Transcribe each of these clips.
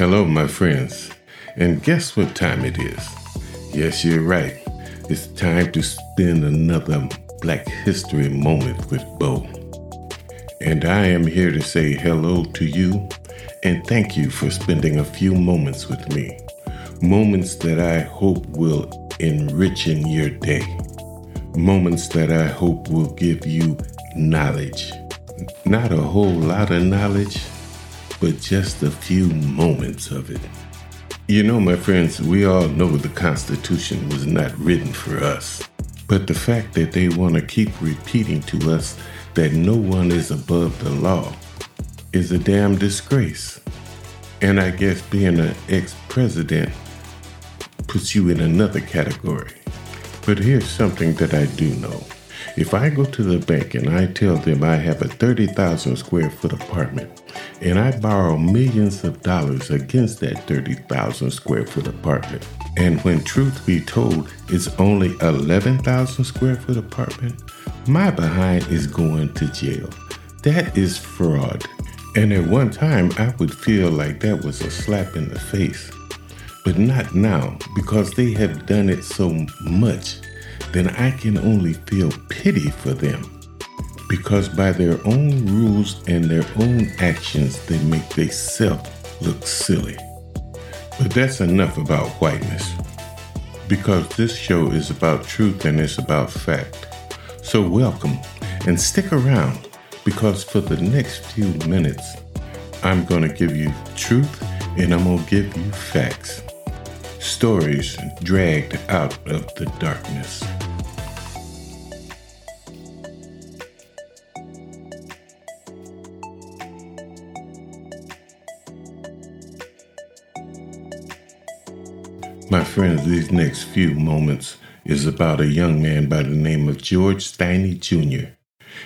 Hello, my friends. And guess what time it is? Yes, you're right. It's time to spend another Black History moment with Bo. And I am here to say hello to you and thank you for spending a few moments with me. Moments that I hope will enrich in your day. Moments that I hope will give you knowledge. Not a whole lot of knowledge, but just a few moments of it. You know, my friends, we all know the Constitution was not written for us. But the fact that they want to keep repeating to us that no one is above the law is a damn disgrace. And I guess being an ex president puts you in another category. But here's something that I do know. If I go to the bank and I tell them I have a 30,000 square foot apartment and I borrow millions of dollars against that 30,000 square foot apartment, and when truth be told, it's only 11,000 square foot apartment, my behind is going to jail. That is fraud. And at one time, I would feel like that was a slap in the face. But not now, because they have done it so much then I can only feel pity for them. Because by their own rules and their own actions, they make themselves look silly. But that's enough about whiteness. Because this show is about truth and it's about fact. So welcome and stick around because for the next few minutes, I'm going to give you truth and I'm going to give you facts. Stories dragged out of the darkness. Friends, these next few moments is about a young man by the name of George Stinney Jr.,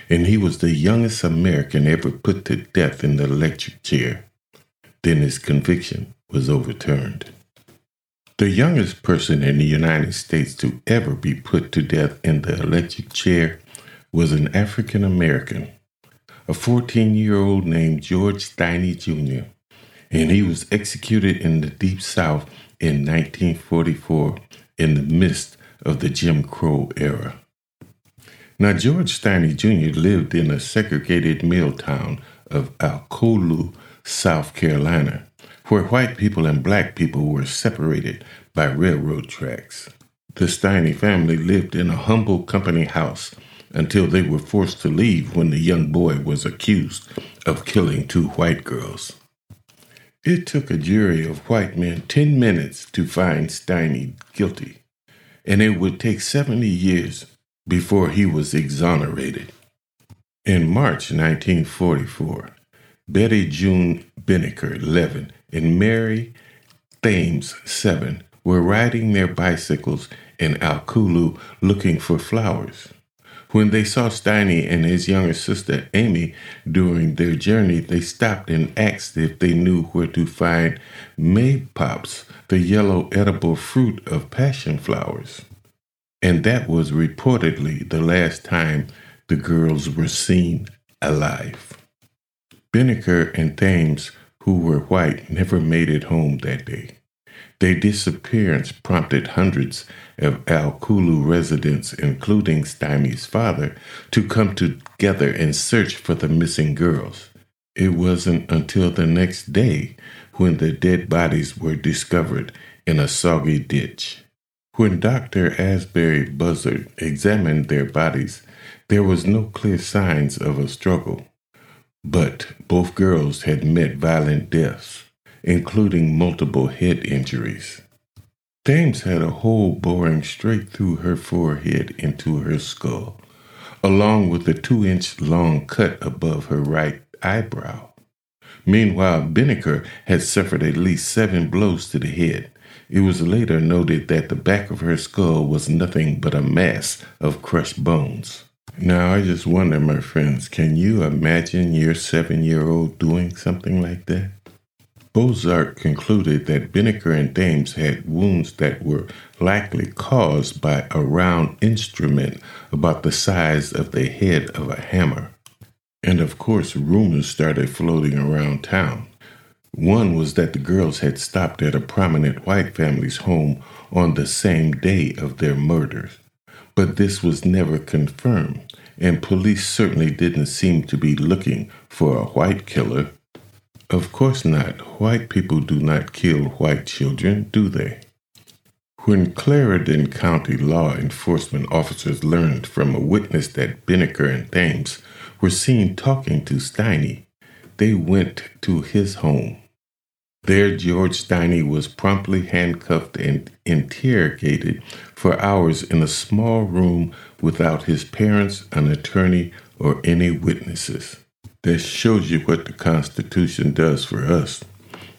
and he was the youngest American ever put to death in the electric chair. Then his conviction was overturned. The youngest person in the United States to ever be put to death in the electric chair was an African American, a 14 year old named George Stinney Jr., and he was executed in the Deep South in 1944 in the midst of the Jim Crow era. Now, George Stinney Jr. lived in a segregated mill town of Alcolu, South Carolina, where white people and black people were separated by railroad tracks. The Stinney family lived in a humble company house until they were forced to leave when the young boy was accused of killing two white girls. It took a jury of white men 10 minutes to find Stinney guilty, and it would take 70 years before he was exonerated. In March 1944, Betty June Binnicker, 11, and Mary Thames, 7, were riding their bicycles in Alcolu looking for flowers. When they saw Stinney and his younger sister Amy during their journey, they stopped and asked if they knew where to find maypops, the yellow edible fruit of passion flowers. And that was reportedly the last time the girls were seen alive. Binnicker and Thames, who were white, never made it home that day. Their disappearance prompted hundreds of Alcolu residents, including Stinney's father, to come together and search for the missing girls. It wasn't until the next day when the dead bodies were discovered in a soggy ditch. When Dr. Asbury Bozard examined their bodies, there was no clear signs of a struggle. But both girls had met violent deaths including multiple head injuries. Thames had a hole boring straight through her forehead into her skull, along with a two inch long cut above her right eyebrow. Meanwhile, Binnicker had suffered at least seven blows to the head. It was later noted that the back of her skull was nothing but a mass of crushed bones. Now, I just wonder, my friends, can you imagine your seven year old doing something like that? Bozard concluded that Binnicker and Thames had wounds that were likely caused by a round instrument about the size of the head of a hammer. And of course, rumors started floating around town. One was that the girls had stopped at a prominent white family's home on the same day of their murders. But this was never confirmed, and police certainly didn't seem to be looking for a white killer. Of course not. White people do not kill white children, do they? When Clarendon County law enforcement officers learned from a witness that Binnicker and Thames were seen talking to Stinney, they went to his home. There, George Stinney was promptly handcuffed and interrogated for hours in a small room without his parents, an attorney, or any witnesses. That shows you what the Constitution does for us,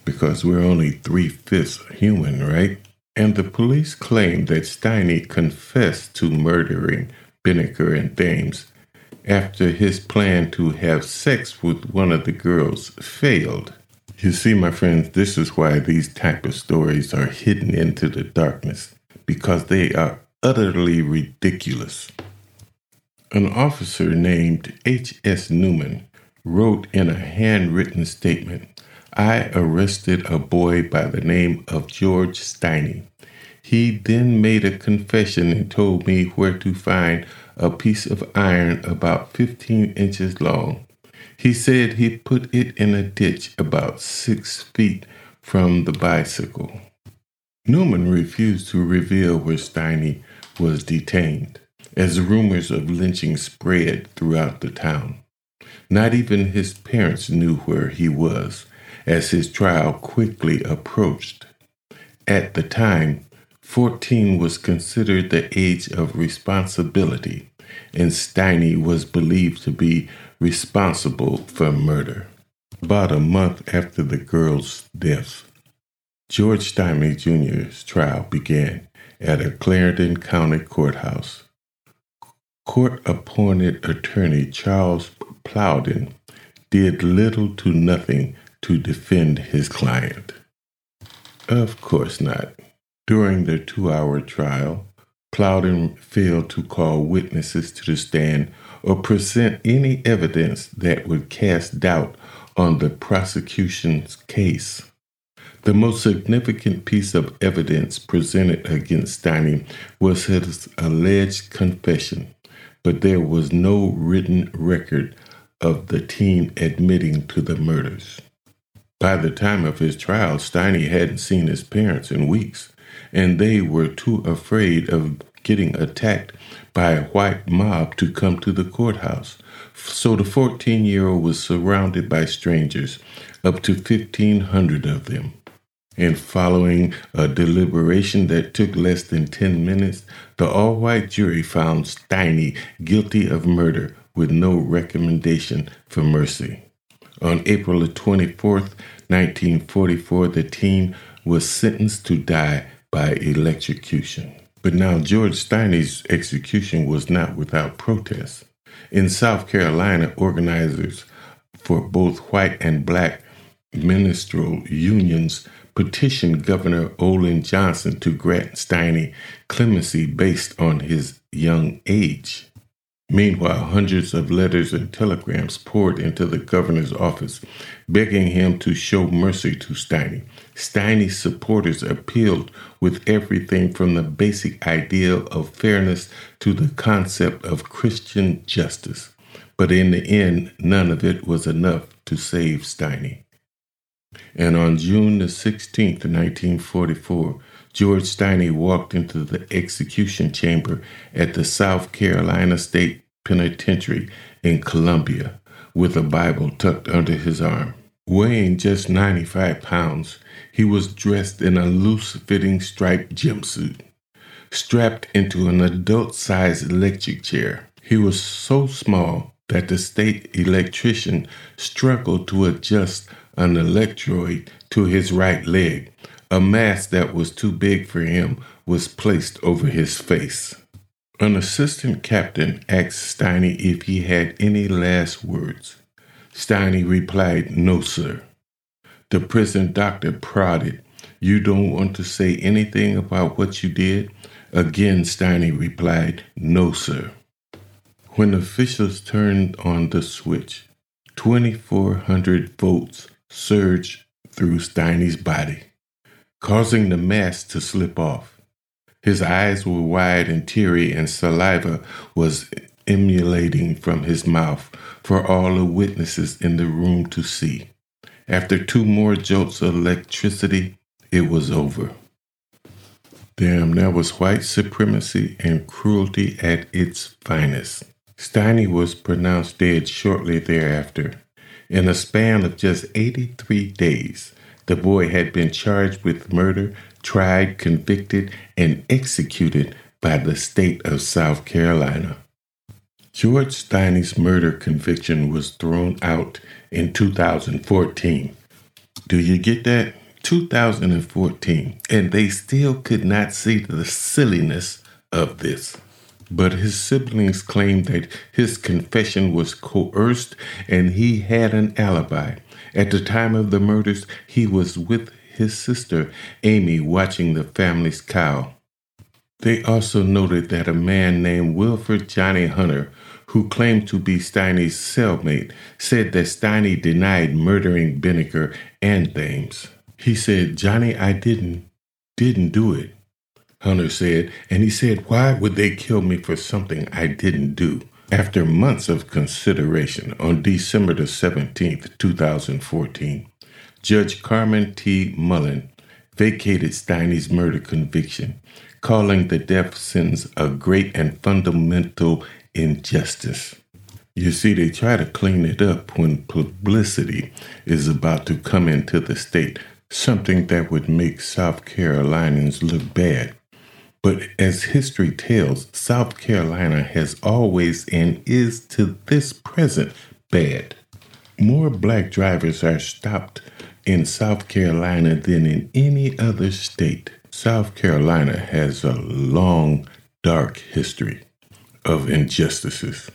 because we're only three fifths human, right? And the police claim that Stinney confessed to murdering Binnicker and Thames after his plan to have sex with one of the girls failed. You see, my friends, this is why these type of stories are hidden into the darkness, because they are utterly ridiculous. An officer named H.S. Newman wrote in a handwritten statement I arrested a boy by the name of George Stinney. He then made a confession and told me where to find a piece of iron about 15 inches long. He said he put it in a ditch about six feet from the bicycle. Newman refused to reveal where Stinney was detained, as rumors of lynching spread throughout the town. Not even his parents knew where he was, as his trial quickly approached. At the time, 14 was considered the age of responsibility, and Stinney was believed to be responsible for murder. About a month after the girl's death, George Stinney Jr.'s trial began at a Clarendon County courthouse. Court appointed attorney Charles Plowden did little to nothing to defend his client. Of course not. During the two hour trial, Plowden failed to call witnesses to the stand or present any evidence that would cast doubt on the prosecution's case. The most significant piece of evidence presented against Stinney was his alleged confession, but there was no written record of the teen admitting to the murders. By the time of his trial, Stinney hadn't seen his parents in weeks, and they were too afraid of getting attacked by a white mob to come to the courthouse. So the 14 year old was surrounded by strangers, up to 1,500 of them. And following a deliberation that took less than 10 minutes, the all white jury found Stinney guilty of murder with no recommendation for mercy. On April 24th, 1944, the teen was sentenced to die by electrocution. But now George Stinney's execution was not without protest. In South Carolina, organizers for both white and black ministerial unions petitioned Governor Olin Johnston to grant Stinney clemency based on his young age. Meanwhile, hundreds of letters and telegrams poured into the governor's office, begging him to show mercy to Stinney. Stinney's supporters appealed with everything from the basic ideal of fairness to the concept of Christian justice. But in the end, none of it was enough to save Stinney. And on June the 16th, 1944, George Stinney walked into the execution chamber at the South Carolina State Penitentiary in Columbia with a Bible tucked under his arm. Weighing just 95 pounds, he was dressed in a loose fitting striped jumpsuit, strapped into an adult sized electric chair. He was so small that the state electrician struggled to adjust an electrode to his right leg a mask that was too big for him was placed over his face. An assistant captain asked Stinney if he had any last words. Stinney replied, No, sir. The prison doctor prodded, You don't want to say anything about what you did? Again, Stinney replied, No, sir. When officials turned on the switch, 2,400 votes surged through Stinney's body, causing the mask to slip off. His eyes were wide and teary, and saliva was emulating from his mouth for all the witnesses in the room to see. After two more jolts of electricity, it was over. Damn, that was white supremacy and cruelty at its finest. Stinney was pronounced dead shortly thereafter. In a span of just 83 days, the boy had been charged with murder, tried, convicted, and executed by the state of South Carolina. George Stinney's murder conviction was thrown out in 2014. Do you get that? 2014. And they still could not see the silliness of this. But his siblings claimed that his confession was coerced and he had an alibi. At the time of the murders, he was with his sister, Amy, watching the family's cow. They also noted that a man named Wilford Johnny Hunter who claimed to be Stinney's cellmate, said that Stinney denied murdering Binnicker and Thames. He said, Johnny, I didn't, didn't do it. Hunter said, and he said, Why would they kill me for something I didn't do? After months of consideration, on December the 17th, 2014, Judge Carmen T. Mullen vacated Stinney's murder conviction, calling the death sentence a great and fundamental injustice. You see, they try to clean it up when publicity is about to come into the state, something that would make South Carolinians look bad. But as history tells, South Carolina has always and is to this present bad. More black drivers are stopped in South Carolina than in any other state. South Carolina has a long, dark history of injustices,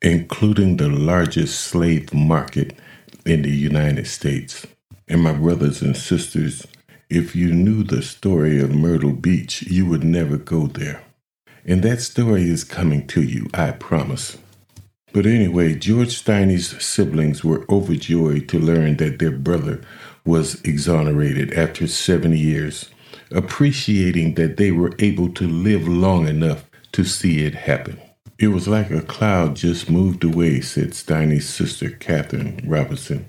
including the largest slave market in the United States. And my brothers and sisters, if you knew the story of Myrtle Beach, you would never go there. And that story is coming to you, I promise. But anyway, George Stinney's siblings were overjoyed to learn that their brother was exonerated after 70 years, appreciating that they were able to live long enough to see it happen. It was like a cloud just moved away, said Stinney's sister, Catherine Robinson.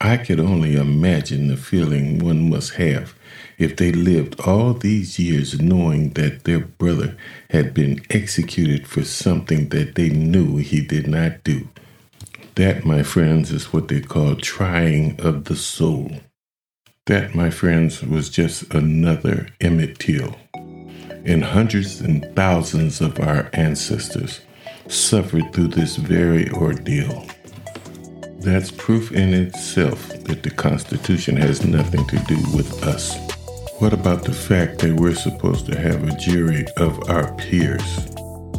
I could only imagine the feeling one must have if they lived all these years knowing that their brother had been executed for something that they knew he did not do. That, my friends, is what they call trying of the soul. That, my friends, was just another Emmett Till and hundreds and thousands of our ancestors suffered through this very ordeal. That's proof in itself that the Constitution has nothing to do with us. What about the fact that we're supposed to have a jury of our peers?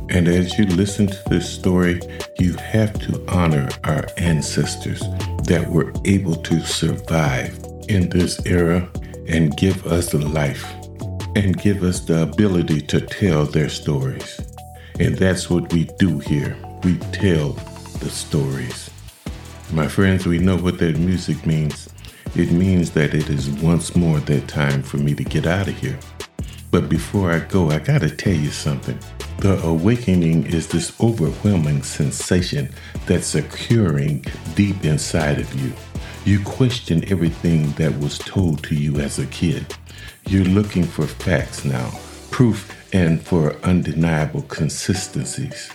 And as you listen to this story, you have to honor our ancestors that were able to survive in this era and give us life and give us the ability to tell their stories. And that's what we do here. We tell the stories. My friends, we know what that music means. It means that it is once more that time for me to get out of here. But before I go, I gotta tell you something. The awakening is this overwhelming sensation that's occurring deep inside of you. You question everything that was told to you as a kid. You're looking for facts now, proof, and for undeniable consistencies.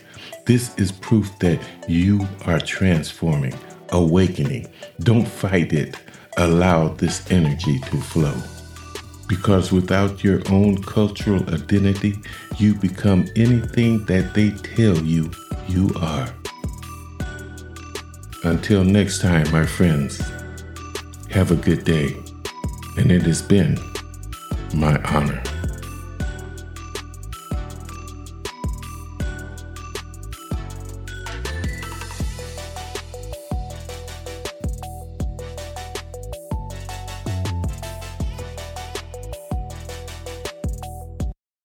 This is proof that you are transforming, awakening. Don't fight it. Allow this energy to flow. Because without your own cultural identity, you become anything that they tell you you are. Until next time, my friends, have a good day. And it has been my honor.